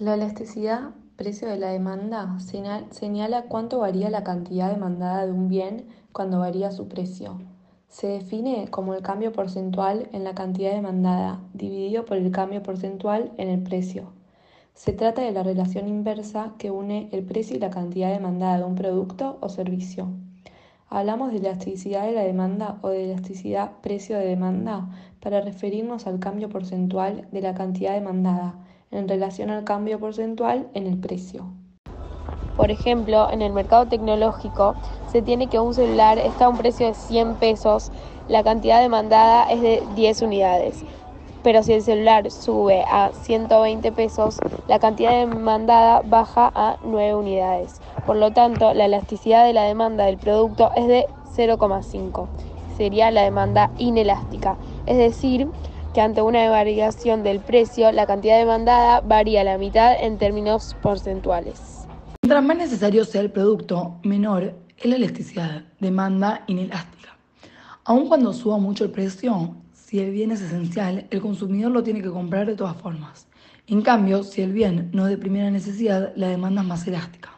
La elasticidad precio de la demanda señala cuánto varía la cantidad demandada de un bien cuando varía su precio. Se define como el cambio porcentual en la cantidad demandada dividido por el cambio porcentual en el precio. Se trata de la relación inversa que une el precio y la cantidad demandada de un producto o servicio. Hablamos de elasticidad de la demanda o de elasticidad precio de demanda para referirnos al cambio porcentual de la cantidad demandada en relación al cambio porcentual en el precio. Por ejemplo, en el mercado tecnológico se tiene que un celular está a un precio de 100 pesos, la cantidad demandada es de 10 unidades. Pero si el celular sube a 120 pesos, la cantidad demandada baja a 9 unidades. Por lo tanto, la elasticidad de la demanda del producto es de 0,5. Sería la demanda inelástica. Es decir, ante una variación del precio, la cantidad demandada varía a la mitad en términos porcentuales. Mientras más necesario sea el producto, menor es la elasticidad, demanda inelástica. Aun cuando suba mucho el precio, si el bien es esencial, el consumidor lo tiene que comprar de todas formas. En cambio, si el bien no es de primera necesidad, la demanda es más elástica.